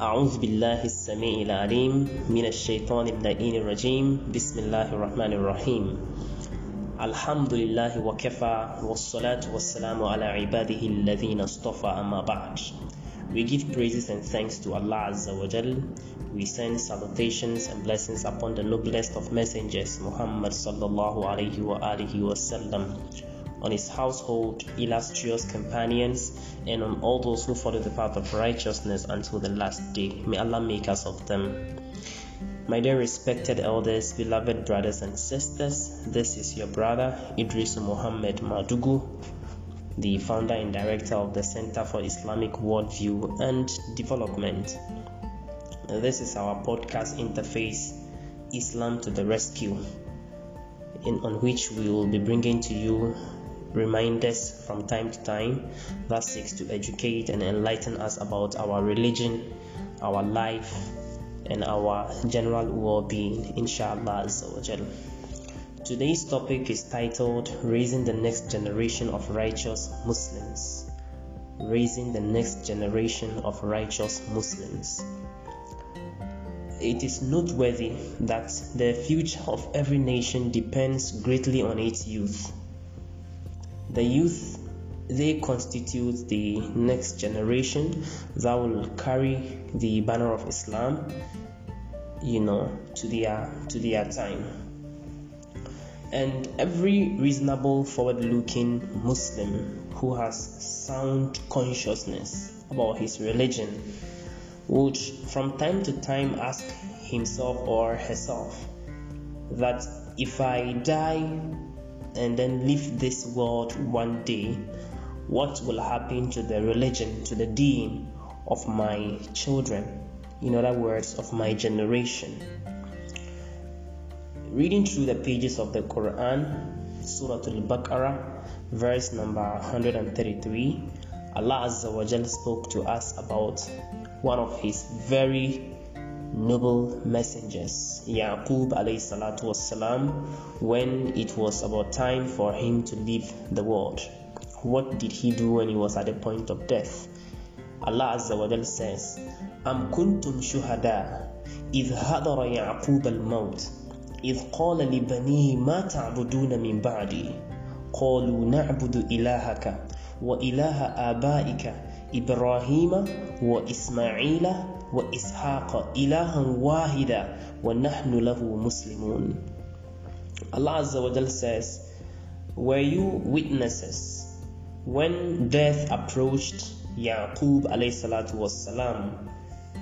أعوذ بالله السميع العليم من الشيطان اللعين الرجيم بسم الله الرحمن الرحيم الحمد لله وكفى والصلاة والسلام على عباده الذين اصطفى أما بعد We give praises and thanks to Allah Azza wa Jal. We send salutations and blessings upon the noblest of messengers, Muhammad sallallahu alayhi wa alihi wa sallam, on his household, illustrious companions, and on all those who follow the path of righteousness until the last day. May Allah make us of them. My dear respected elders, beloved brothers and sisters, this is your brother Idris Muhammad Madugu the founder and director of the Center for Islamic Worldview and Development. This is our podcast interface, Islam to the Rescue, in, on which we will be bringing to you reminders from time to time that seeks to educate and enlighten us about our religion, our life, and our general well-being, inshallah. Today's topic is titled Raising the Next Generation of Righteous Muslims. Raising the Next Generation of Righteous Muslims. It is noteworthy that the future of every nation depends greatly on its youth. The youth they constitute the next generation that will carry the banner of Islam, you know, to their to their time. And every reasonable forward looking Muslim who has sound consciousness about his religion would from time to time ask himself or herself that if I die and then leave this world one day, what will happen to the religion, to the deen of my children? In other words, of my generation. Reading through the pages of the Quran, Surah Al Baqarah, verse number 133, Allah Azza wa spoke to us about one of His very noble messengers, Yaqub alayhi salatu wasalam, when it was about time for him to leave the world. What did he do when he was at the point of death? Allah Azza wa Jal says, Am kuntum shuhada إذ حضر يعقوب الموت إذ قال لبنيه ما تعبدون من بعدي قالوا نعبد إلهك وإله آبائك إبراهيم وإسماعيل وإسحاق إلها واحدا ونحن له مسلمون Allah Azza wa Jal says Were you witnesses when death approached Yaqub alayhi salatu was salam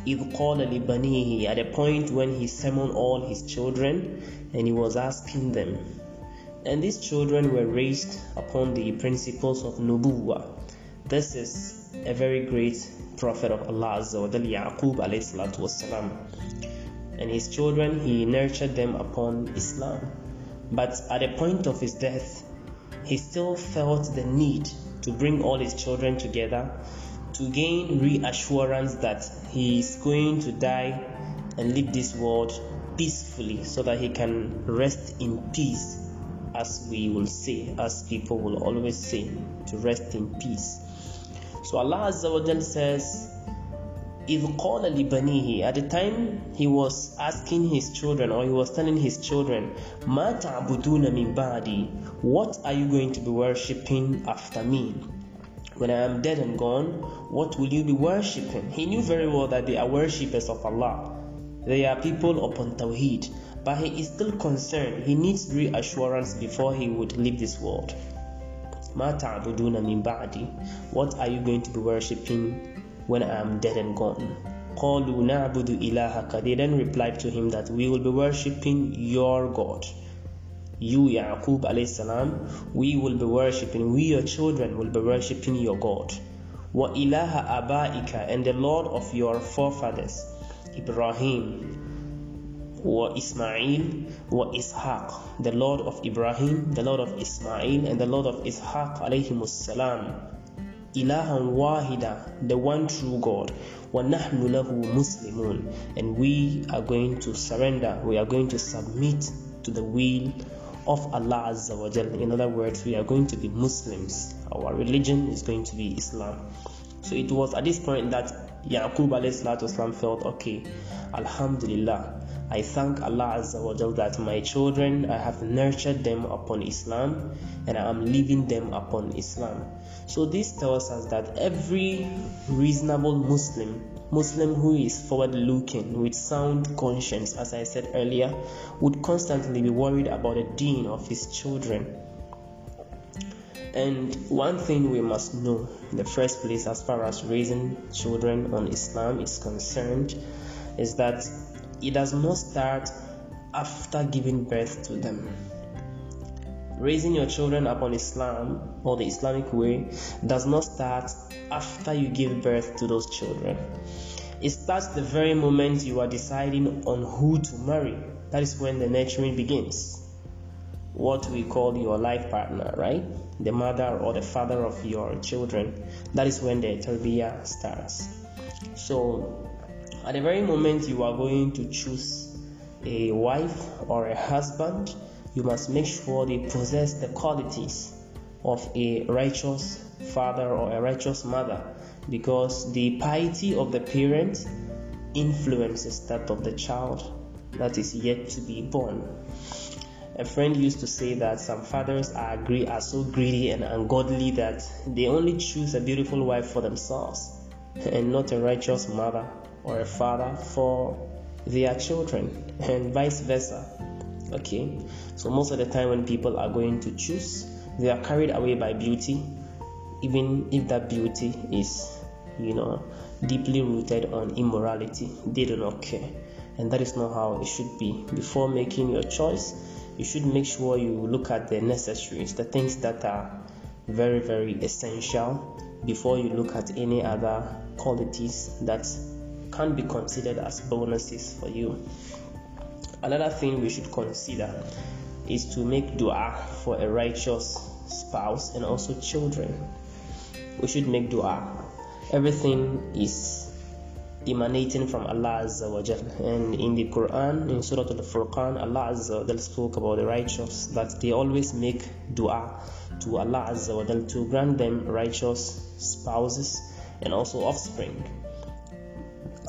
إذ قال لبنيه at a point when he summoned all his children and he was asking them and these children were raised upon the principles of Nubuwa. This is a very great prophet of Allah. And his children, he nurtured them upon Islam. But at the point of his death, he still felt the need to bring all his children together to gain reassurance that he is going to die and leave this world peacefully so that he can rest in peace as we will say as people will always say to rest in peace so Allah Azza wa Jal says إذ قال لبنيه at the time he was asking his children or he was telling his children ما تعبدون من بعدي what are you going to be worshipping after me when I am dead and gone, what will you be worshipping? He knew very well that they are worshippers of Allah. They are people upon Tawheed, but he is still concerned. He needs reassurance before he would leave this world. What are you going to be worshipping when I am dead and gone? Qalu na'budu ilahaka. They then replied to him that we will be worshipping your God. You, Yaqub alayhi we will be worshipping, we your children will be worshipping your God. Wa ilaha and the Lord of your forefathers, Ibrahim, wa Ismail, wa Ishaq, the Lord of Ibrahim, the Lord of Ismail, and the Lord of Ishaq alayhi salam. Ilahan wahida, the one true God. Wa nahnu lahu muslimun, and we are going to surrender, we are going to submit to the will of Allah Azza wa In other words, we are going to be Muslims. Our religion is going to be Islam. So it was at this point that Yaqub والسلام, felt okay, Alhamdulillah. I thank Allah Azza wa Jal that my children, I have nurtured them upon Islam and I am leaving them upon Islam. So this tells us that every reasonable Muslim, Muslim who is forward looking with sound conscience, as I said earlier, would constantly be worried about the deen of his children. And one thing we must know in the first place, as far as raising children on Islam is concerned, is that it does not start after giving birth to them. Raising your children upon Islam or the Islamic way does not start after you give birth to those children. It starts the very moment you are deciding on who to marry. That is when the nurturing begins. What we call your life partner, right? The mother or the father of your children. That is when the tarbiyah starts. So, at the very moment you are going to choose a wife or a husband, you must make sure they possess the qualities of a righteous father or a righteous mother because the piety of the parent influences that of the child that is yet to be born. A friend used to say that some fathers are, agree, are so greedy and ungodly that they only choose a beautiful wife for themselves and not a righteous mother or a father for their children, and vice versa. Okay, so most of the time when people are going to choose, they are carried away by beauty, even if that beauty is, you know, deeply rooted on immorality. They do not care, and that is not how it should be. Before making your choice, you should make sure you look at the necessaries, the things that are very, very essential before you look at any other qualities that can be considered as bonuses for you. Another thing we should consider is to make dua for a righteous spouse and also children. We should make dua. Everything is emanating from Allah Azza wa Jal. And in the Quran, in Surah Al-Furqan, Allah Azza wa Jal spoke about the righteous that they always make dua to Allah Azza wa Jal to grant them righteous spouses and also offspring.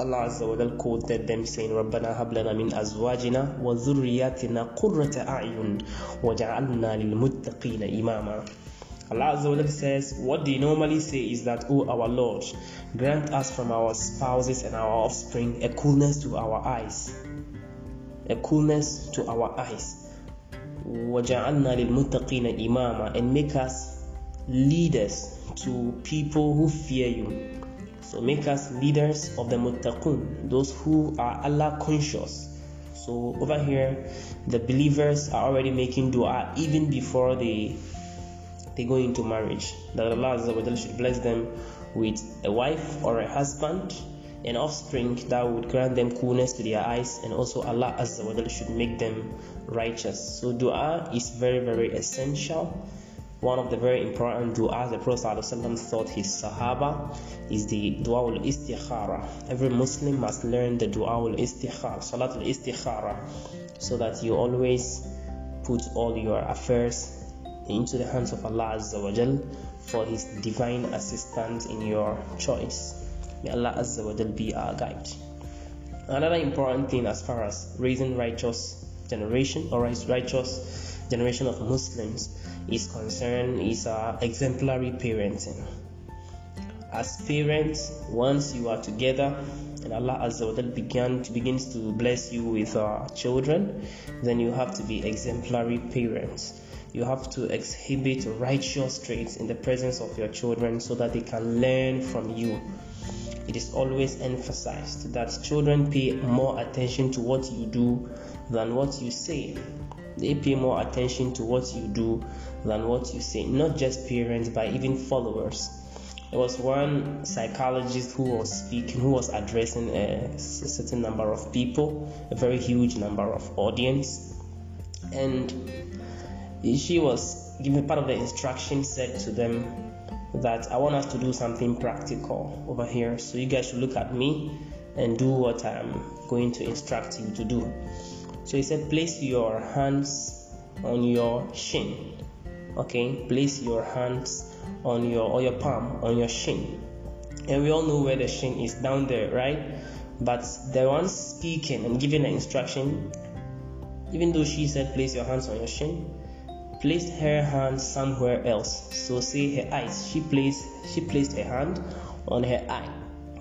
Azza wa Jal quoted them saying, رَبَّنَا هَبْ لَنَا مِنْ أَزْوَاجِنَا وَذُرِّيَّاتِنَا قُرَّةَ أَعْيُنٍ وَجَعَلْنَا لِلْمُتَّقِينَ إِمَامًا Allah Azza wa Jal says, what they normally say is that, O our Lord, grant us from our spouses and our offspring a coolness to our eyes. A coolness to our eyes. وَجَعَلْنَا لِلْمُتَّقِينَ إِمَامًا And make us leaders to people who fear you. So make us leaders of the muttaqun, those who are Allah conscious. So over here, the believers are already making dua even before they they go into marriage. That Allah should bless them with a wife or a husband, an offspring that would grant them coolness to their eyes, and also Allah Azza wa should make them righteous. So dua is very very essential one of the very important du'as the Prophet ﷺ taught his Sahaba is the dua al istikhara. Every Muslim must learn the dua al istikhara, salat al istikhara, so that you always put all your affairs into the hands of Allah Azza wa Jal for His divine assistance in your choice. May Allah Azza wa Jal be our guide. Another important thing as far as raising righteous generation or righteous generation of Muslims is concerned is uh, exemplary parenting. As parents, once you are together and Allah Azza wa began to begins to bless you with uh, children, then you have to be exemplary parents. You have to exhibit righteous traits in the presence of your children so that they can learn from you. It is always emphasized that children pay more attention to what you do than what you say. They pay more attention to what you do than what you say, not just parents, but even followers. There was one psychologist who was speaking, who was addressing a, certain number of people, a very huge number of audience, and she was giving part of the instruction said to them that I want us to do something practical over here. So you guys should look at me and do what I'm going to instruct you to do. So he said, place your hands on your shin okay place your hands on your or your palm on your shin And we all know where the shin is down there, right? But the one speaking and giving the instruction, even though she said, Place your hands on your shin, placed her hand somewhere else. So say her eyes. She placed she placed her hand on her eye,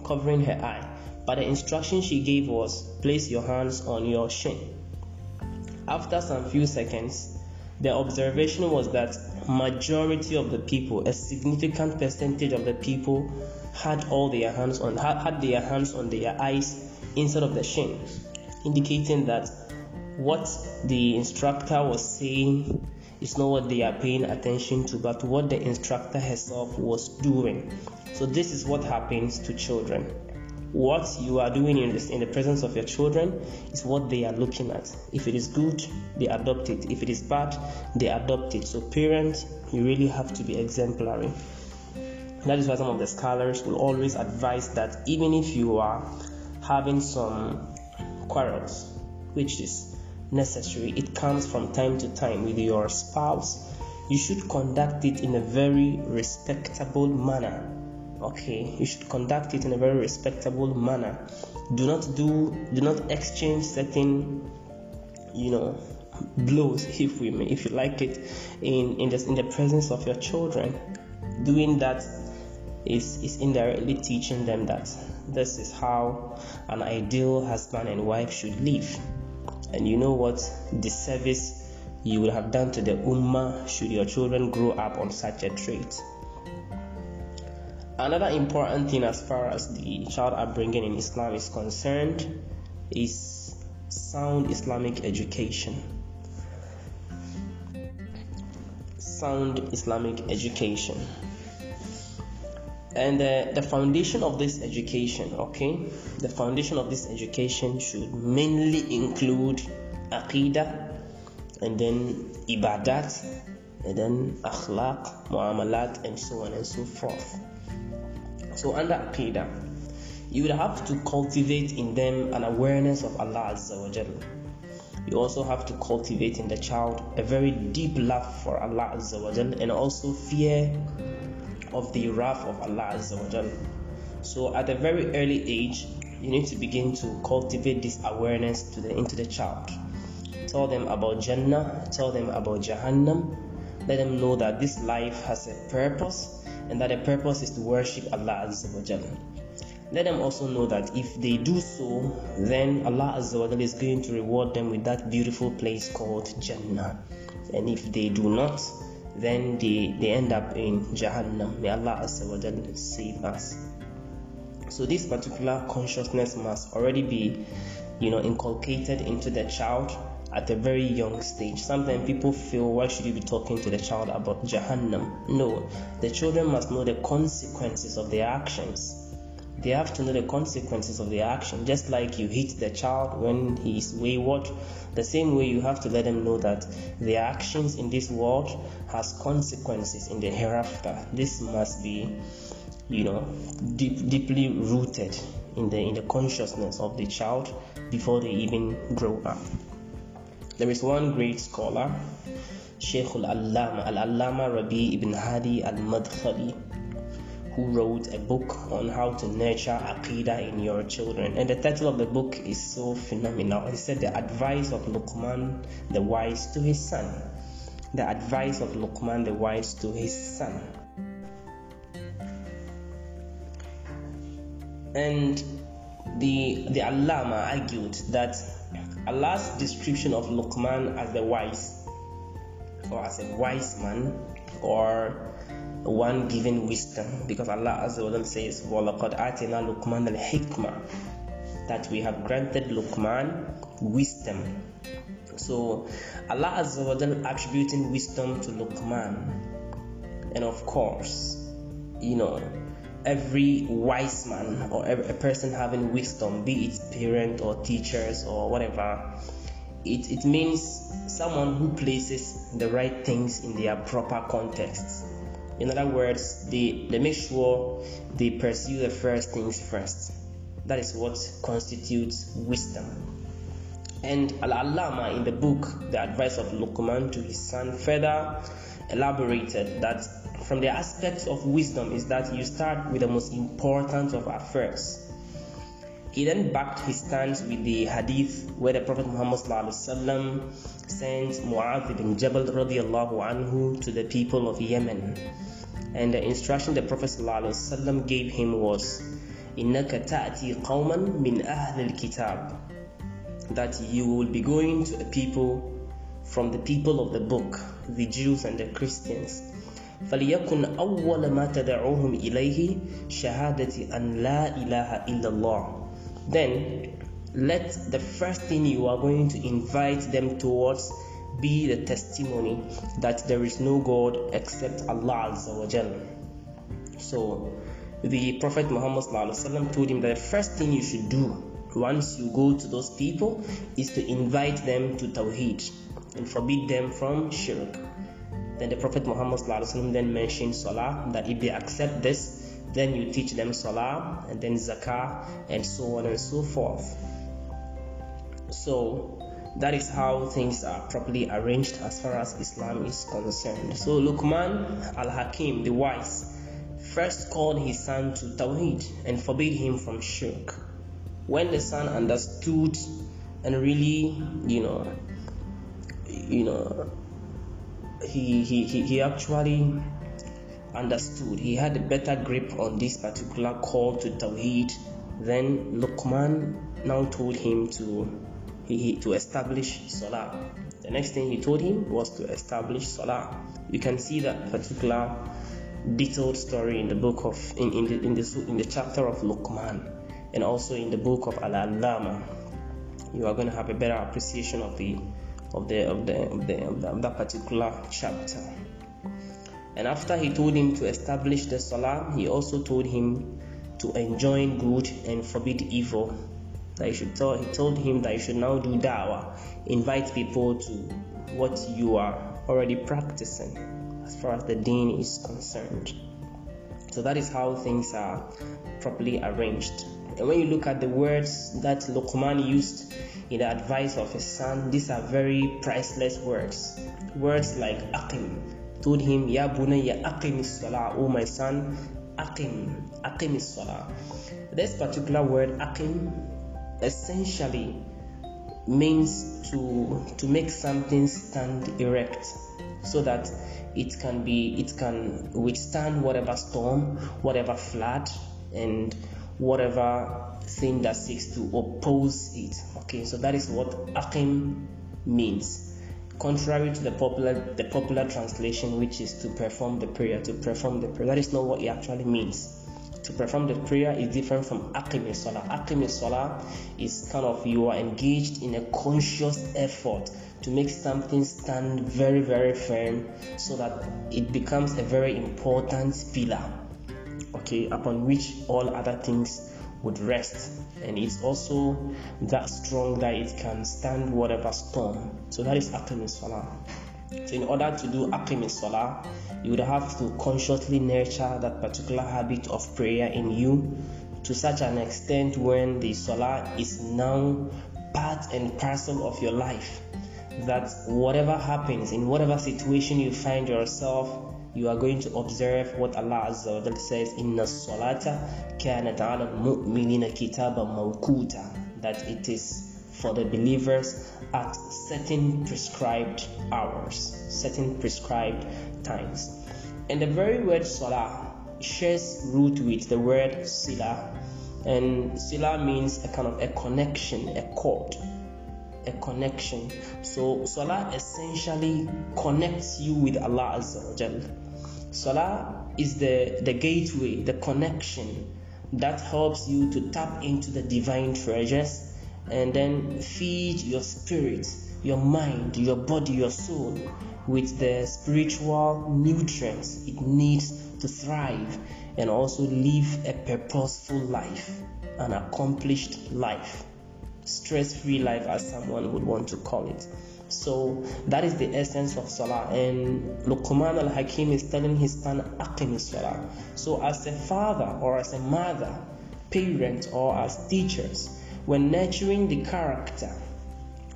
covering her eye. But the instruction she gave was place your hands on your shin. After some few seconds, the observation was that majority of the people, a significant percentage of the people, had all their hands on had, their hands on their eyes instead of the shin, indicating that what the instructor was saying is not what they are paying attention to, but what the instructor herself was doing. So this is what happens to children. What you are doing in, this, in the presence of your children is what they are looking at. If it is good, they adopt it. If it is bad, they adopt it. So parents, you really have to be exemplary. That is why some of the scholars will always advise that even if you are having some quarrels, which is necessary, it comes from time to time with your spouse, you should conduct it in a very respectable manner. Okay, you should conduct it in a very respectable manner. Do not do do not exchange certain you know blows if we may if you like it in in the, in the presence of your children doing that is is indirectly teaching them that this is how an ideal husband and wife should live and you know what? The service you will have done to the Ummah should your children grow up on such a trait. Another important thing as far as the child upbringing in Islam is concerned is sound Islamic education. Sound Islamic education. And uh, the foundation of this education, okay, the foundation of this education should mainly include aqidah and then ibadat and then akhlaq, muamalat, and so on and so forth. So, under aqidah, you would have to cultivate in them an awareness of Allah Azza wa Jalla. You also have to cultivate in the child a very deep love for Allah Azza wa Jalla and also fear of the wrath of Allah Azza wa So at a very early age, you need to begin to cultivate this awareness to the, into the child. Tell them about Jannah, tell them about Jahannam, let them know that this life has a purpose and that the purpose is to worship Allah Azza wa Let them also know that if they do so, then Allah Azza wa is going to reward them with that beautiful place called Jannah. And if they do not, then they, they end up in Jahannam. May Allah Azza wa Jalla save us. So this particular consciousness must already be, you know, inculcated into the child at a very young stage. Sometimes people feel, why should you be talking to the child about Jahannam? No, the children must know the consequences of their actions they have to know the consequences of their action. Just like you hit the child when he is wayward, the same way you have to let them know that their actions in this world has consequences in the hereafter. This must be, you know, deep, deeply rooted in the in the consciousness of the child before they even grow up. There is one great scholar, Sheikh al-Allama, al-Allama Rabi ibn Hadi al-Madkhali who wrote a book on how to nurture Aqidah in your children. And the title of the book is so phenomenal. He said, The Advice of Luqman the Wise to His Son. The Advice of Luqman the Wise to His Son. And the, the Allama argued that Allah's description of Luqman as the wise, or as a wise man, or one given wisdom because Allah Azza wa says وَلَقَدْ آتِنَا لُقْمَانَ الْحِكْمَةِ that we have granted Luqman wisdom so Allah Azza wa attributing wisdom to Luqman and of course you know every wise man or every, a person having wisdom be it parent or teachers or whatever it, it means someone who places the right things in their proper context in other words, they, they make sure they pursue the first things first. That is what constitutes wisdom. And Al Allama in the book, The Advice of Luqman to his son, further elaborated that from the aspects of wisdom is that you start with the most important of affairs. He then backed his stance with the hadith where the Prophet Muhammad sent Mu'adh ibn Jabal radiallahu anhu to the people of Yemen. And the instruction the Prophet gave him was, إِنَّكَ تَأْتِي قَوْمًا مِنْ أَهْلِ الْكِتَابِ That you will be going to a people from the people of the book, the Jews and the Christians. فليكن أول ما تدعوهم إليه شهادة أن لا إله إلا الله then let the first thing you are going to invite them towards be the testimony that there is no God except Allah Azza wa Jal. So the Prophet Muhammad told him that the first thing you should do once you go to those people is to invite them to Tawheed and forbid them from shirk. Then the Prophet Muhammad then mentioned Salah that if they accept this, then you teach them Salah and then Zakah and so on and so forth. So that is how things are properly arranged as far as Islam is concerned. So Luqman al Hakim, the wise, first called his son to Tawheed and forbade him from shirk. When the son understood and really, you know, you know, he he, he, he actually understood, he had a better grip on this particular call to Tawheed, then Luqman now told him to he, to establish Salah. The next thing he told him was to establish Salah. You can see that particular detailed story in the book of in, in the in the in the chapter of Luqman and also in the book of Al-Allama. You are going to have a better appreciation of the of the of the of, the, of, the, of that particular chapter. And after he told him to establish the salah, he also told him to enjoin good and forbid evil. That he should tell, he told him that you should now do da'wah, invite people to what you are already practicing as far as the deen is concerned. So that is how things are properly arranged. And when you look at the words that Luqman used in the advice of his son, these are very priceless words. Words like aqim, told him, Ya bunayya aqim salah, oh my son, aqim, aqim salah. This particular word aqim essentially means to to make something stand erect so that it can be it can withstand whatever storm, whatever flood and whatever thing that seeks to oppose it. Okay, so that is what aqim means. Contrary to the popular the popular translation which is to perform the prayer to perform the prayer that is not what it actually means. To perform the prayer is different from aqim salah. Aqim salah is kind of you are engaged in a conscious effort to make something stand very very firm so that it becomes a very important pillar okay upon which all other things would rest. And it's also that strong that it can stand whatever storm. So that is Aqim Salah. So in order to do Aqim Salah you would have to consciously nurture that particular habit of prayer in you to such an extent when the Salah is now part and parcel of your life that whatever happens in whatever situation you find yourself you are going to observe what Allah Azza wa says, Inna salata kanat ala mu'minina kitaba mawkuta, that it is for the believers at certain prescribed hours, certain prescribed times. And the very word salah shares root with the word sila, and sila means a kind of a connection, a cord, a connection. So Salah essentially connects you with Allah Azza wa Salah is the, the gateway, the connection that helps you to tap into the divine treasures and then feed your spirit, your mind, your body, your soul with the spiritual nutrients it needs to thrive and also live a purposeful life, an accomplished life stress free life, as someone would want to call it. So that is the essence of Salah. And Luqman al Hakim is telling his son, Aqim Salah. So, as a father or as a mother, parent, or as teachers, when nurturing the character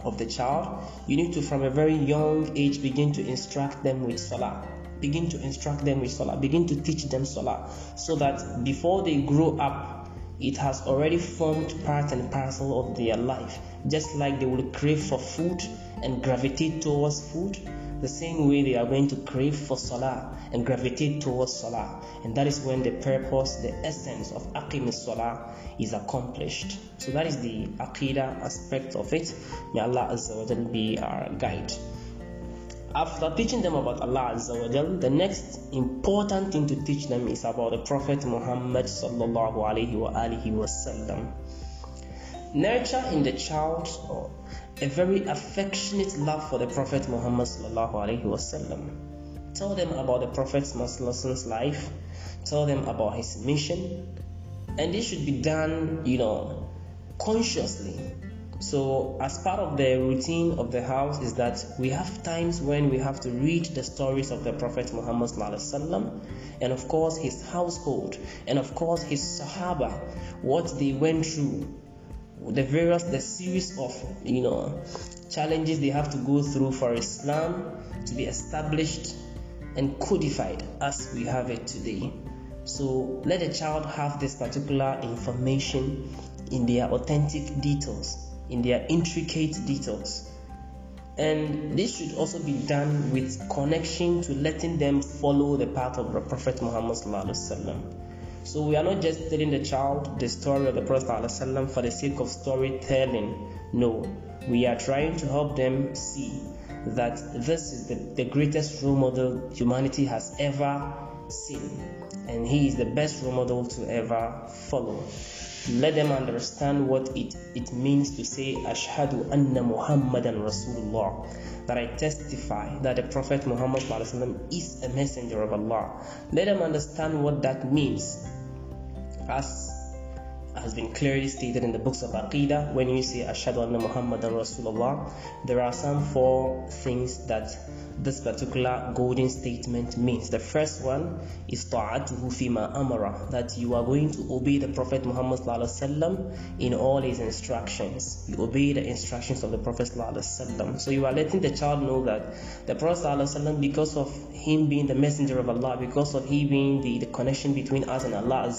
of the child, you need to, from a very young age, begin to instruct them with Salah. begin to instruct them with Salah, begin to teach them Salah, so that before they grow up, it has already formed part and parcel of their life. Just like they will crave for food and gravitate towards food, the same way they are going to crave for Salah and gravitate towards Salah. And that is when the purpose, the essence of Aqim Salah is accomplished. So that is the Aqidah aspect of it. May Allah Azza wa be our guide. After teaching them about Allah Azza wa Jal, the next important thing to teach them is about the Prophet Muhammad sallallahu alaihi wa alihi wasallam. Nurture in the child a very affectionate love for the Prophet Muhammad sallallahu alaihi wasallam. Tell them about the Prophet's life. Tell them about his mission, and this should be done, you know, consciously so, as part of the routine of the house, is that we have times when we have to read the stories of the Prophet Muhammad and of course his household, and of course his Sahaba, what they went through, the various, the series of you know challenges they have to go through for Islam to be established and codified as we have it today. So let the child have this particular information in their authentic details in their intricate details. And this should also be done with connection to letting them follow the path of the Prophet Muhammad. So we are not just telling the child the story of the Prophet for the sake of storytelling. No, we are trying to help them see that this is the, the greatest role model humanity has ever seen, and he is the best role model to ever follow. Let them understand what it, it means to say Ashhadu anna Muhammadan Rasulullah. That I testify that the Prophet Muhammad is a messenger of Allah. Let them understand what that means. As has been clearly stated in the books of Aqidah, when you say Ashhadu anna Muhammadan Rasulullah, there are some four things that this particular golden statement means. The first one is ta'atuhu fima amara, that you are going to obey the Prophet Muhammad in all his instructions. You obey the instructions of the Prophet So you are letting the child know that the Prophet because of him being the messenger of Allah, because of him being the, the connection between us and Allah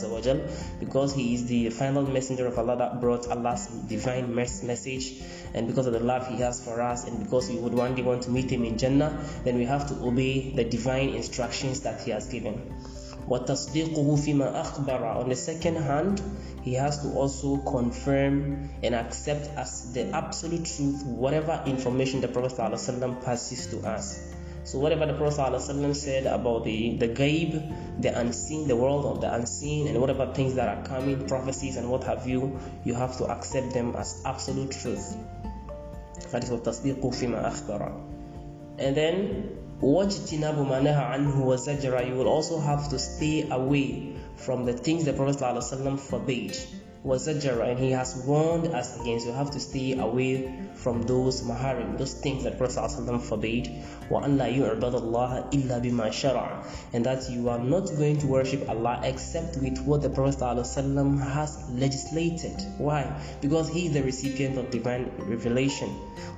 because he is the final messenger of Allah that brought Allah's divine message, and because of the love he has for us, and because we would one day want to meet him in Jannah, then we have to obey the divine instructions that he has given. وتصديقه فيما أخبر on the second hand he has to also confirm and accept as the absolute truth whatever information the Prophet ﷺ passes to us so whatever the Prophet ﷺ said about the, the gaib, the unseen, the world of the unseen, and whatever things that are coming, prophecies and what have you, you have to accept them as absolute truth. That is what تصديق فيما أخبر. and then you will also have to stay away from the things the prophet ﷺ forbade wazajara and he has warned us against you have to stay away from those maharim those things that Prophet ﷺ forbade وَأَنْ لَا يُعْبَدَ اللَّهَ إِلَّا بِمَا شَرَعَ and that you are not going to worship Allah except with what the Prophet ﷺ has legislated why? because he is the recipient of divine revelation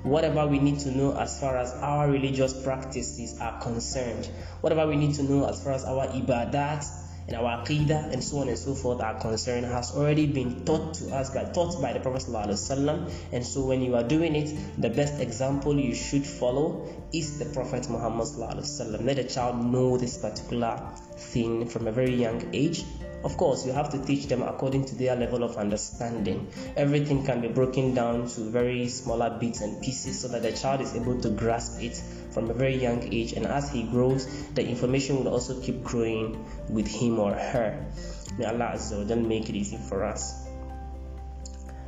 whatever we need to know as far as our religious practices are concerned whatever we need to know as far as our ibadat and our aqidah and so on and so forth are concerned has already been taught to us by taught by the Prophet ﷺ. and so when you are doing it the best example you should follow is the Prophet Muhammad ﷺ. let a child know this particular thing from a very young age of course, you have to teach them according to their level of understanding. Everything can be broken down to very smaller bits and pieces so that the child is able to grasp it from a very young age. And as he grows, the information will also keep growing with him or her. May Allah Azza wa make it easy for us.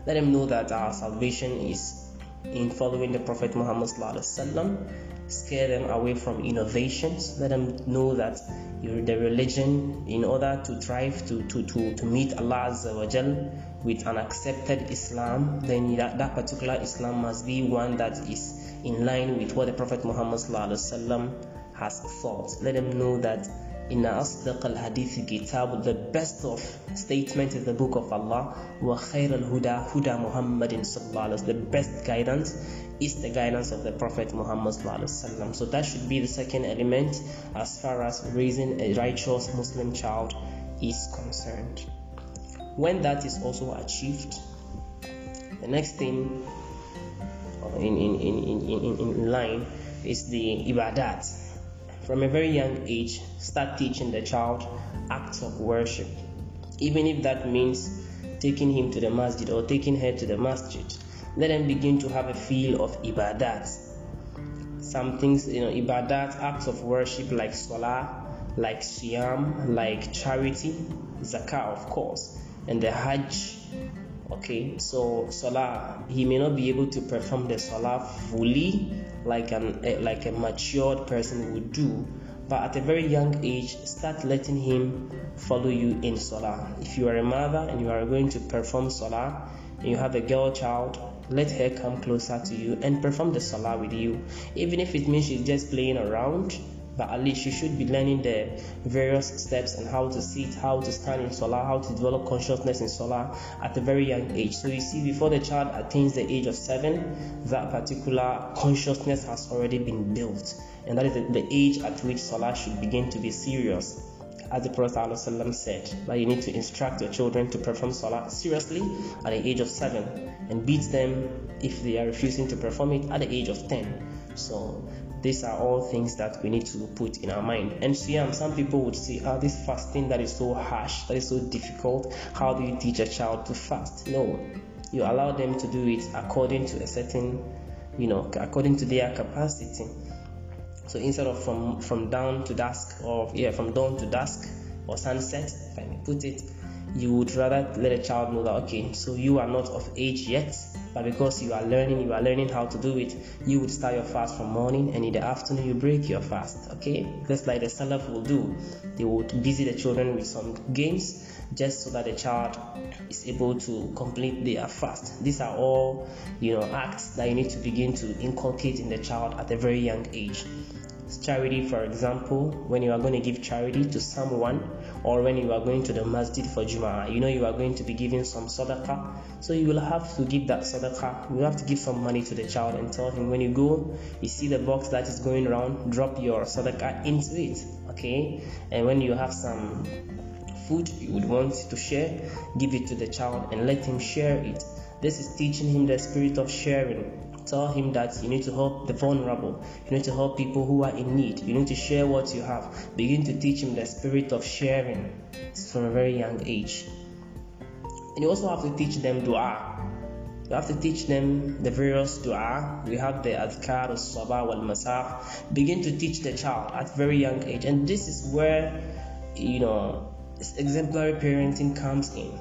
Let them know that our salvation is in following the Prophet Muhammad scare them away from innovations let them know that the religion in order to thrive to, to, to, to meet Allah Azza wa with an accepted Islam then that, that particular Islam must be one that is in line with what the Prophet Muhammad has thought let them know that إن أصدق الحديث كتاب the best of statement is the book of Allah وخير الهدى هدى محمد صلى الله عليه وسلم the best guidance is the guidance of the Prophet Muhammad صلى الله عليه وسلم so that should be the second element as far as raising a righteous Muslim child is concerned when that is also achieved the next thing in, in, in, in, in line is the ibadat from a very young age, start teaching the child acts of worship, even if that means taking him to the masjid or taking her to the masjid. Let them begin to have a feel of ibadat. Some things, you know, ibadat, acts of worship like salah, like siyam, like charity, zakah, of course, and the hajj. Okay, so salah, he may not be able to perform the salah fully like an a, like a matured person would do but at a very young age start letting him follow you in salah. If you are a mother and you are going to perform salah and you have a girl child let her come closer to you and perform the salah with you. Even if it means she's just playing around but at least you should be learning the various steps and how to sit, how to stand in Salah, how to develop consciousness in Salah at a very young age. So you see, before the child attains the age of seven, that particular consciousness has already been built, and that is the, age at which Salah should begin to be serious as the Prophet ﷺ said, that you need to instruct your children to perform salah seriously at the age of seven and beat them if they are refusing to perform it at the age of ten. So these are all things that we need to put in our mind. And Siyam, some people would say, ah, this fasting that is so harsh, that is so difficult. How do you teach a child to fast? No, you allow them to do it according to a certain, you know, according to their capacity. So instead of from from dawn to dusk, or yeah, from dawn to dusk or sunset, if I may put it, you would rather let a child know that okay, so you are not of age yet, but because you are learning, you are learning how to do it, you would start your fast from morning and in the afternoon you break your fast. Okay, just like the Salaf will do, they would busy the children with some games just so that the child is able to complete their fast. These are all you know acts that you need to begin to inculcate in the child at a very young age charity, for example, when you are going to give charity to someone or when you are going to the masjid for Jum'ah, you know you are going to be giving some sadaqah. So you will have to give that sadaqah. You have to give some money to the child and tell him when you go, you see the box that is going around, drop your sadaqah into it. Okay? And when you have some food you would want to share, give it to the child and let him share it. This is teaching him the spirit of sharing Tell him that you need to help the vulnerable. You need to help people who are in need. You need to share what you have. Begin to teach him the spirit of sharing from a very young age. And you also have to teach them dua. You have to teach them the various dua. We have the adhkar, sabah, wal masah. Begin to teach the child at very young age. And this is where, you know, exemplary parenting comes in.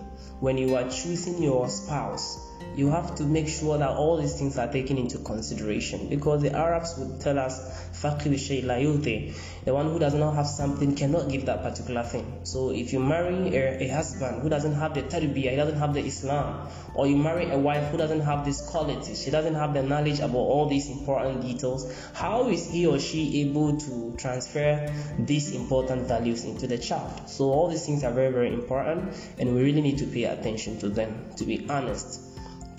When you are choosing your spouse, you have to make sure that all these things are taken into consideration because the Arabs would tell us the one who does not have something cannot give that particular thing. So if you marry a, a husband who doesn't have the tarbiyah, he doesn't have the Islam, or you marry a wife who doesn't have these qualities, she doesn't have the knowledge about all these important details, how is he or she able to transfer these important values into the child? So all these things are very, very important and we really need to pay attention to them, to be honest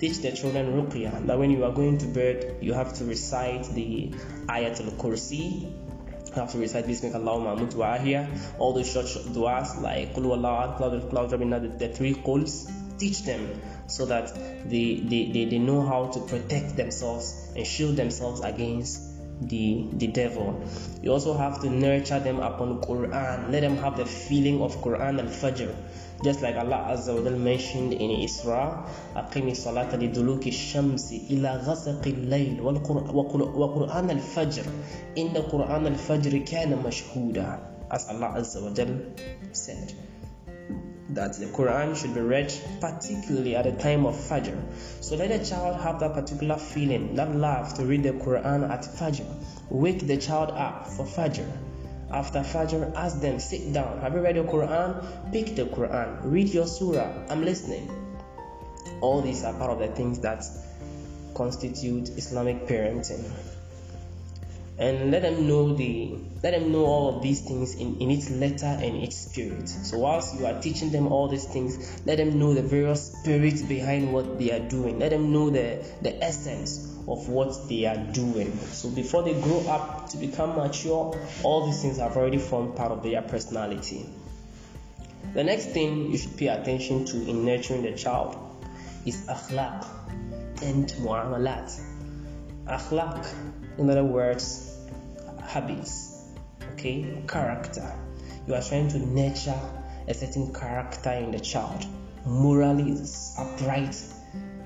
teach the children ruqya that when you are going to bed you have to recite the ayatul kursi you have to recite Bismillah Allahumma Mut wa Ahya, all the short, du'as like Qul Wallahu the three quls, teach them so that they, they, they, they know how to protect themselves and shield themselves against the the devil. You also have to nurture them upon Quran. Let them have the feeling of Quran al-Fajr. Just like Allah Azza wa mentioned in Isra, أقم الصلاة لدلوك الشمس إلى غسق الليل وقرآن الفجر إن قرآن الفجر كان مشهودا as Allah Azza wa said that the Quran should be read particularly at the time of Fajr. So let a child have that particular feeling, that love to read the Quran at Fajr. Wake the child up for Fajr. after Fajr, ask them, sit down. Have you read the Quran? Pick the Quran. Read your surah. I'm listening. All these are part of the things that constitute Islamic parenting. And let them know the let them know all of these things in, in its letter and its spirit. So whilst you are teaching them all these things, let them know the various spirits behind what they are doing. Let them know the, the essence of what they are doing. So before they grow up to become mature, all these things have already formed part of their personality. The next thing you should pay attention to in nurturing the child is akhlaq and mu'amalat. Akhlaq, in other words, habits, okay, character. You are trying to nurture a certain character in the child, morally upright.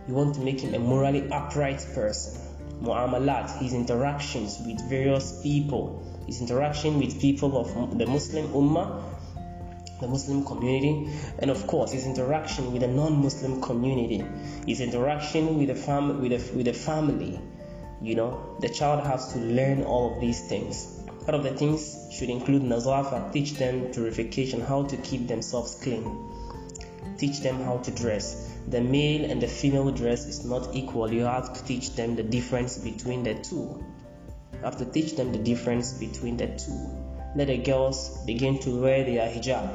You want to make him a morally upright person. Mu'amalat, his interactions with various people, his interaction with people of the Muslim Ummah, the Muslim community, and of course his interaction with the non-Muslim community, his interaction with the fam- with the, with the family, you know, the child has to learn all of these things. Part of the things should include nazafa, teach them purification, how to keep themselves clean. Teach them how to dress. The male and the female dress is not equal. You have to teach them the difference between the two. You have to teach them the difference between the two. Let the girls begin to wear their hijab.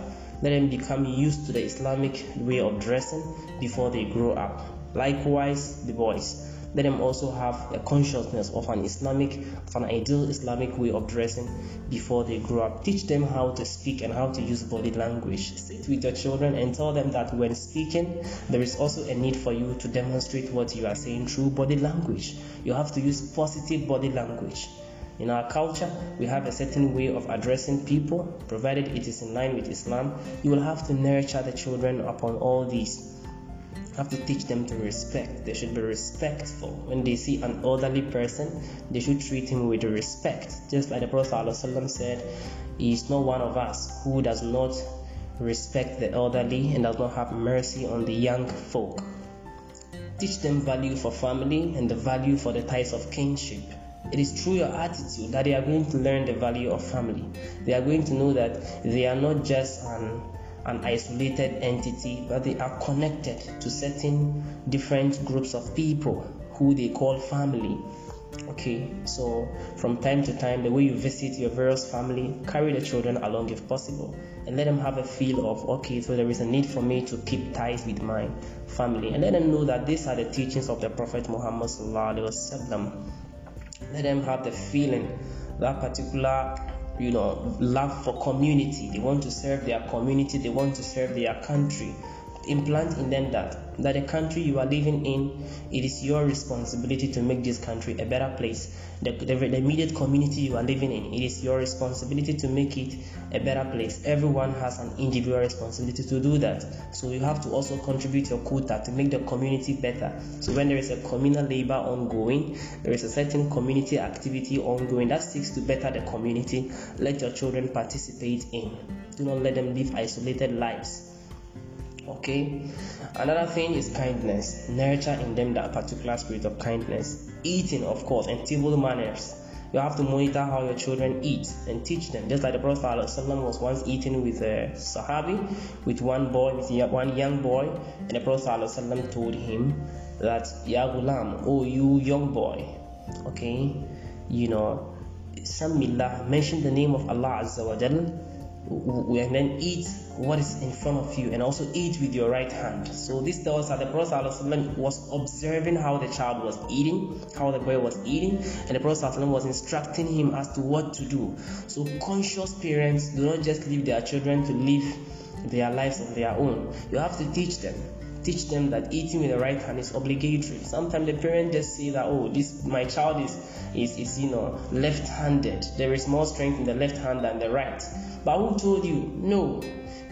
Let them become used to the Islamic way of dressing before they grow up. Likewise, the boys let them also have a consciousness of an Islamic, of an ideal Islamic way of dressing before they grow up. Teach them how to speak and how to use body language. Sit with your children and tell them that when speaking, there is also a need for you to demonstrate what you are saying through body language. You have to use positive body language. In our culture, we have a certain way of addressing people, provided it is in line with Islam. You will have to nurture the children upon all these have to teach them to respect. They should be respectful. When they see an elderly person, they should treat him with respect. Just like the Prophet ﷺ said, He is not one of us who does not respect the elderly and does not have mercy on the young folk. Teach them value for family and the value for the ties of kinship. It is through your attitude that they are going to learn the value of family. They are going to know that they are not just an an isolated entity, but they are connected to certain different groups of people who they call family. Okay, so from time to time, the way you visit your various family, carry the children along if possible, and let them have a feel of okay, so there is a need for me to keep ties with my family, and let them know that these are the teachings of the Prophet Muhammad Let them have the feeling that particular you know, love for community. They want to serve their community, they want to serve their country. Implant in them that that the country you are living in, it is your responsibility to make this country a better place. The, the, the immediate community you are living in, it is your responsibility to make it a better place. Everyone has an individual responsibility to do that. So you have to also contribute your quota to make the community better. So when there is a communal labor ongoing, there is a certain community activity ongoing that seeks to better the community. Let your children participate in. Do not let them live isolated lives okay? Another thing is kindness. Nurture in them that particular spirit of kindness. Eating of course and table manners. You have to monitor how your children eat and teach them. Just like the prophet ﷺ was once eating with a sahabi with one boy with one young boy and the prophet ﷺ told him that ya gulam oh you young boy okay you know samillah mention the name of allah azza wa jalla and then eat what is in front of you and also eat with your right hand. So this tells us that the Prophet was observing how the child was eating, how the boy was eating, and the Prophet was instructing him as to what to do. So conscious parents do not just leave their children to live their lives on their own. You have to teach them teach them that eating with the right hand is obligatory. Sometimes the parents just say that, oh, this my child is is, is you know left-handed. There is more strength in the left hand than the right. But who told you? No.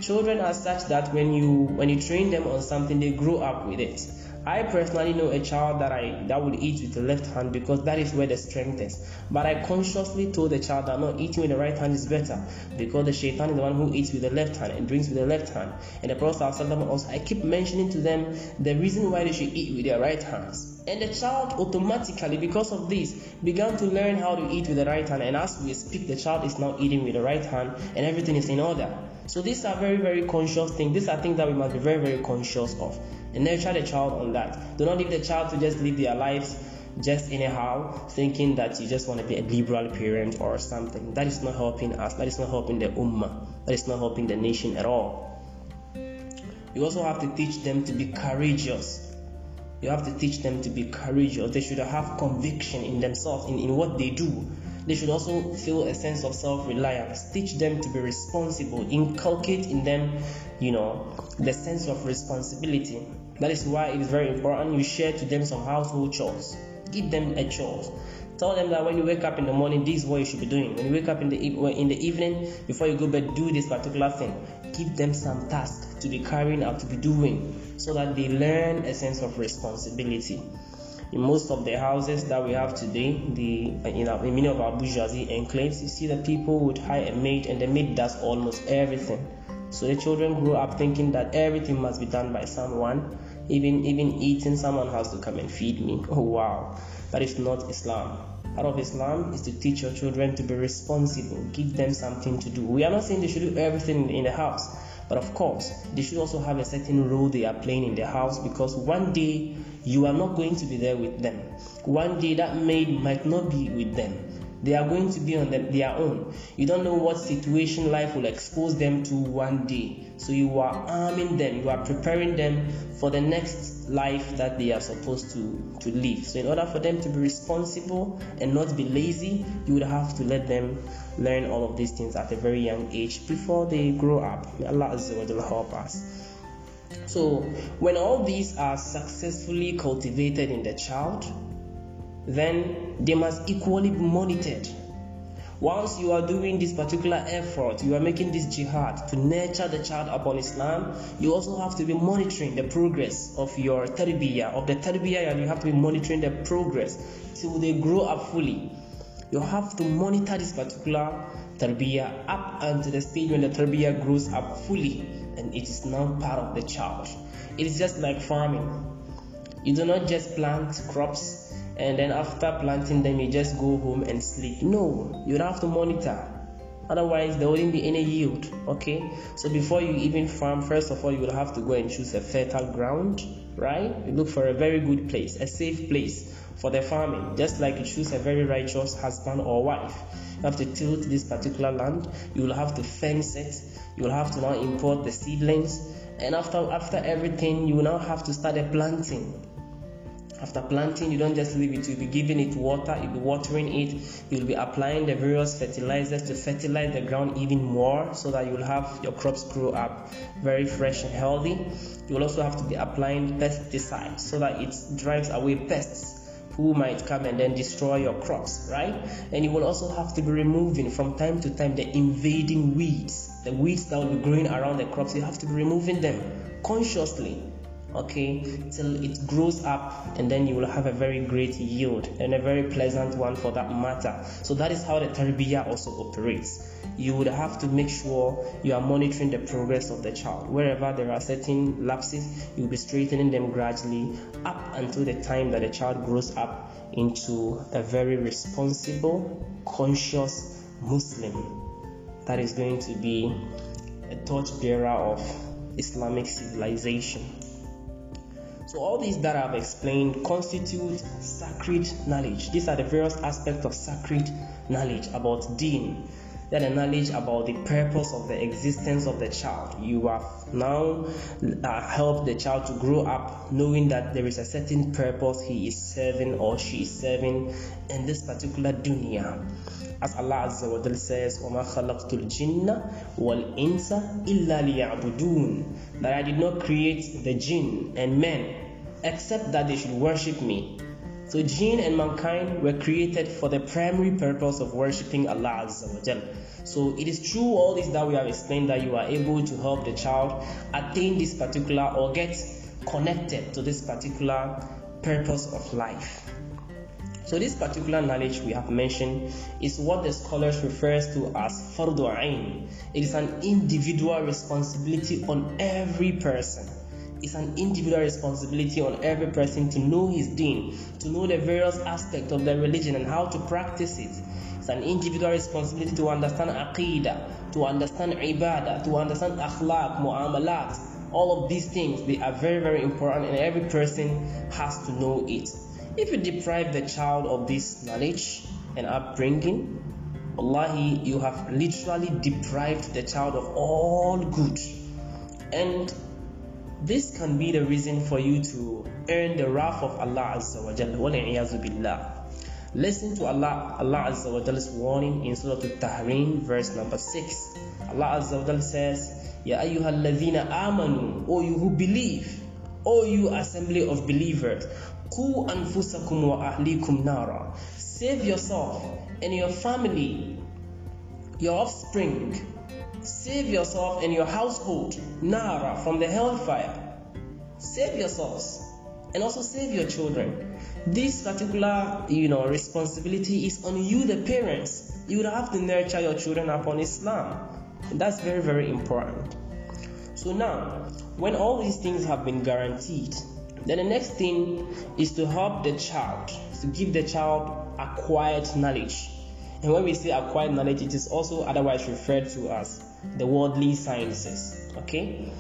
Children are such that when you when you train them on something, they grow up with it. I personally know a child that I that would eat with the left hand because that is where the strength is. But I consciously told the child that no, eating with the right hand is better because the shaitan is the one who eats with the left hand and drinks with the left hand. And the Prophet also, I keep mentioning to them the reason why they should eat with their right hands. And the child automatically, because of this, began to learn how to eat with the right hand. And as we speak, the child is now eating with the right hand and everything is in order. So these are very, very conscious things. These are things that we must be very, very conscious of and nurture the child on that. Do not leave the child to just live their lives just anyhow, thinking that you just want to be a liberal parent or something. That is not helping us. That is not helping the ummah. That is not helping the nation at all. You also have to teach them to be courageous. You have to teach them to be courageous. They should have conviction in themselves, in, in what they do. They should also feel a sense of self reliance. Teach them to be responsible. Inculcate in them, you know, the sense of responsibility. That is why it is very important you share to them some household chores. Give them a chore. Tell them that when you wake up in the morning, this is what you should be doing. When you wake up in the in the evening, before you go bed, do this particular thing. Give them some task to be carrying out, to be doing, so that they learn a sense of responsibility. In most of the houses that we have today, the in, our, in many of our bourgeoisie enclaves, you see that people would hire a maid, and the maid does almost everything. So the children grow up thinking that everything must be done by someone even even eating, someone has to come and feed me. Oh wow, that is not Islam. Part of Islam is to teach your children to be responsible, give them something to do. We are not saying they should do everything in the house, but of course, they should also have a certain role they are playing in the house because one day you are not going to be there with them. One day that maid might not be with them. They are going to be on their own. You don't know what situation life will expose them to one day. So you are arming them, you are preparing them for the next life that they are supposed to, to live. So, in order for them to be responsible and not be lazy, you would have to let them learn all of these things at a very young age before they grow up. May Allah help us. So, when all these are successfully cultivated in the child, then they must equally be monitored. Once you are doing this particular effort, you are making this jihad to nurture the child upon Islam, you also have to be monitoring the progress of your tarbiyah, of the tarbiyah, and you have to be monitoring the progress till they grow up fully. You have to monitor this particular tarbiyah up until the stage when the tarbiyah grows up fully and it is now part of the child. It is just like farming. You do not just plant crops and then after planting them you just go home and sleep. No you have to monitor. Otherwise there wouldn't be any yield okay? So before you even farm first of all you will have to go and choose a fertile ground right? You look for a very good place a safe place for the farming. Just like you choose a very righteous husband or wife you have to tilt this particular land. You will have to fence it. You will have to now import the seedlings. And after after everything you will now have to start a planting after planting, you don't just leave it, you'll be giving it water, you'll be watering it, you'll be applying the various fertilizers to fertilize the ground even more so that you'll have your crops grow up very fresh and healthy. You'll also have to be applying pesticides so that it drives away pests who might come and then destroy your crops, right? And you will also have to be removing from time to time the invading weeds, the weeds that will be growing around the crops. You have to be removing them consciously okay till it grows up and then you will have a very great yield and a very pleasant one for that matter. So that is how the tarbiyah also operates. You would have to make sure you are monitoring the progress of the child. Wherever there are certain lapses you'll be straightening them gradually up until the time that the child grows up into a very responsible conscious muslim. That is going to be a torchbearer of islamic civilization so all these that I've explained constitute sacred knowledge. These are the various aspects of sacred knowledge about deen. Then the knowledge about the purpose of the existence of the child. You have now uh, helped the child to grow up knowing that there is a certain purpose he is serving or she is serving in this particular dunya. As Allah Azza wa says, وَمَا خَلَقْتُ الْجِنَّ وَالْإِنسَ إِلَّا لِيَعْبُدُونَ That I did not create the jinn and men except that they should worship me. So jinn and mankind were created for the primary purpose of worshipping Allah Azza wa Jal. So it is true all this that we have explained that you are able to help the child attain this particular or get connected to this particular purpose of life. So this particular knowledge we have mentioned is what the scholars refers to as fardu ain. It is an individual responsibility on every person. It's an individual responsibility on every person to know his deen, to know the various aspects of the religion and how to practice it. It's an individual responsibility to understand aqidah, to understand ibadah, to understand akhlaq, mu'amalat. All of these things, they are very, very important and every person has to know it. If you deprive the child of this knowledge and upbringing, Wallahi, you have literally deprived the child of all good. And this can be the reason for you to earn the wrath of Allah Azza wa Jalla. Listen to Allah, Allah Azza wa Jalla's warning in Surah Al-Tahrim, verse number 6. Allah Azza wa Jalla says, Ya ayyuhalladhina amanu, O you who believe, O you assembly of believers, Ku anfusakum wa ahlikum nara. Save yourself and your family, your offspring. Save yourself and your household, nara, from the hellfire. Save yourselves and also save your children. This particular, you know, responsibility is on you, the parents. You would have to nurture your children upon Islam. And that's very, very important. So now, when all these things have been guaranteed, then the next thing is to help the child, to give the child acquired knowledge. And when we say acquired knowledge, it is also otherwise referred to as the worldly sciences. Okay?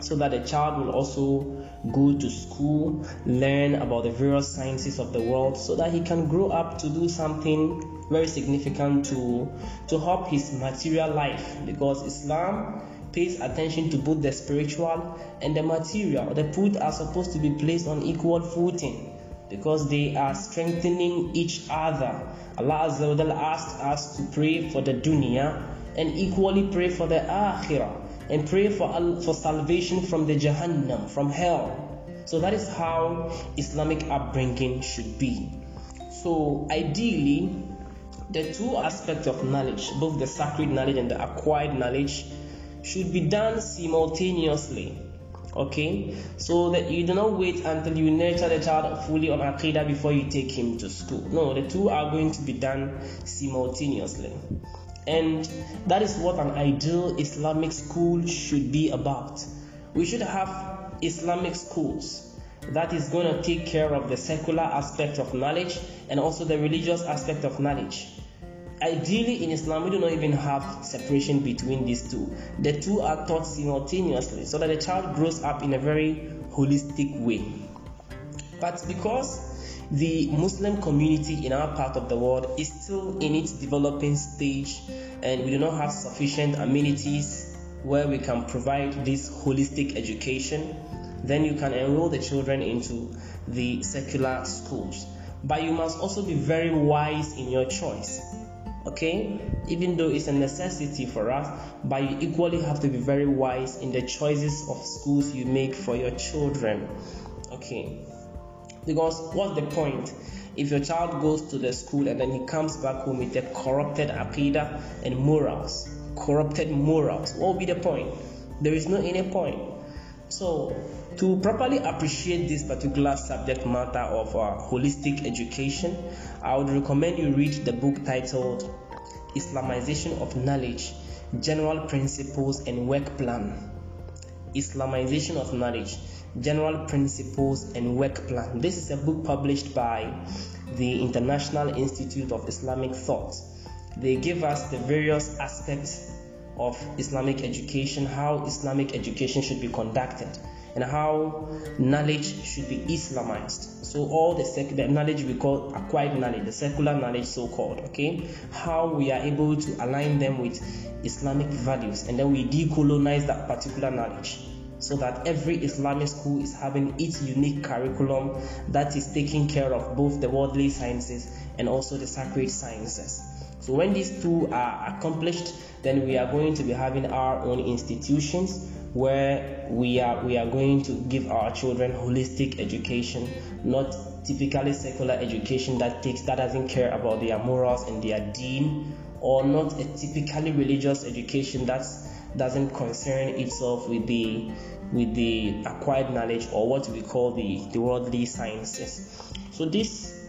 So that the child will also go to school, learn about the various sciences of the world, so that he can grow up to do something very significant to, to help his material life. Because Islam pays attention to both the spiritual and the material. The food are supposed to be placed on equal footing because they are strengthening each other. Allah Azza asked us to pray for the dunya and equally pray for the akhirah and pray for, for salvation from the jahannam, from hell. So that is how Islamic upbringing should be. So ideally, the two aspects of knowledge, both the sacred knowledge and the acquired knowledge, should be done simultaneously. Okay, so that you do not wait until you nurture the child fully on Aqidah before you take him to school. No, the two are going to be done simultaneously. And that is what an ideal Islamic school should be about. We should have Islamic schools that is going to take care of the secular aspect of knowledge and also the religious aspect of knowledge. Ideally, in Islam, we do not even have separation between these two. The two are taught simultaneously so that the child grows up in a very holistic way. But because the Muslim community in our part of the world is still in its developing stage and we do not have sufficient amenities where we can provide this holistic education, then you can enroll the children into the secular schools. But you must also be very wise in your choice okay? Even though it's a necessity for us but you equally have to be very wise in the choices of schools you make for your children okay? Because what's the point? If your child goes to the school and then he comes back home with a corrupted aqidah and morals corrupted morals what will be the point? There is no any point. So to properly appreciate this particular subject matter of uh, holistic education, I would recommend you read the book titled Islamization of Knowledge General Principles and Work Plan. Islamization of Knowledge General Principles and Work Plan. This is a book published by the International Institute of Islamic Thought. They give us the various aspects of Islamic education, how Islamic education should be conducted and how knowledge should be Islamized. So all the, sec- the knowledge we call acquired knowledge, the secular knowledge so-called, okay, how we are able to align them with Islamic values, and then we decolonize that particular knowledge so that every Islamic school is having its unique curriculum that is taking care of both the worldly sciences and also the sacred sciences. So when these two are accomplished, then we are going to be having our own institutions where we are we are going to give our children holistic education, not typically secular education that takes that doesn't care about their morals and their deen, or not a typically religious education that doesn't concern itself with the with the acquired knowledge or what we call the, the worldly sciences. So this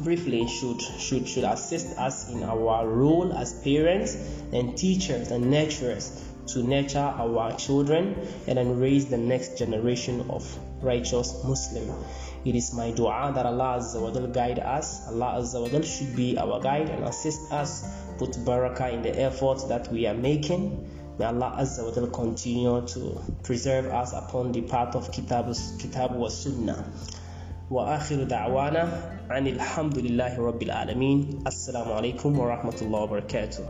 briefly should should should assist us in our role as parents and teachers and nurturers to nurture our children and then raise the next generation of righteous Muslim. It is my dua that Allah Azza wa guide us. Allah Azza wa should be our guide and assist us, put barakah in the efforts that we are making. May Allah Azza wa continue to preserve us upon the path of Kitab, Kitab wa Sunnah. وآخر دعوانا عن الحمد لله رب العالمين السلام عليكم ورحمة الله وبركاته